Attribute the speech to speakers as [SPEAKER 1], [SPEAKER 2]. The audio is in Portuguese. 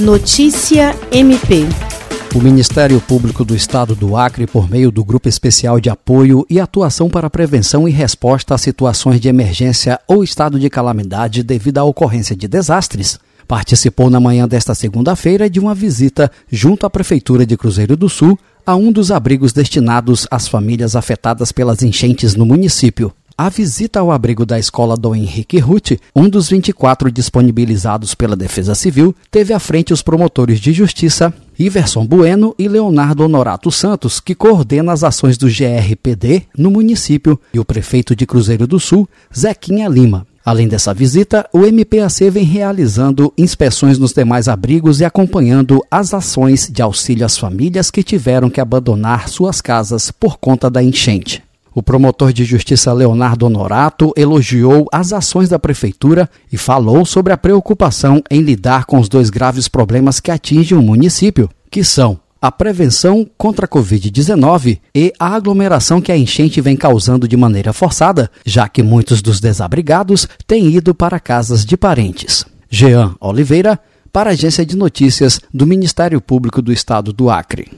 [SPEAKER 1] Notícia MP.
[SPEAKER 2] O Ministério Público do Estado do Acre, por meio do Grupo Especial de Apoio e Atuação para Prevenção e Resposta a Situações de Emergência ou Estado de Calamidade devido à ocorrência de desastres, participou na manhã desta segunda-feira de uma visita junto à Prefeitura de Cruzeiro do Sul a um dos abrigos destinados às famílias afetadas pelas enchentes no município. A visita ao abrigo da escola Dom Henrique Ruth, um dos 24 disponibilizados pela Defesa Civil, teve à frente os promotores de justiça Iverson Bueno e Leonardo Honorato Santos, que coordena as ações do GRPD no município, e o prefeito de Cruzeiro do Sul, Zequinha Lima. Além dessa visita, o MPAC vem realizando inspeções nos demais abrigos e acompanhando as ações de auxílio às famílias que tiveram que abandonar suas casas por conta da enchente. O promotor de justiça Leonardo Honorato elogiou as ações da prefeitura e falou sobre a preocupação em lidar com os dois graves problemas que atingem o município, que são a prevenção contra a Covid-19 e a aglomeração que a enchente vem causando de maneira forçada, já que muitos dos desabrigados têm ido para casas de parentes. Jean Oliveira, para a Agência de Notícias do Ministério Público do Estado do Acre.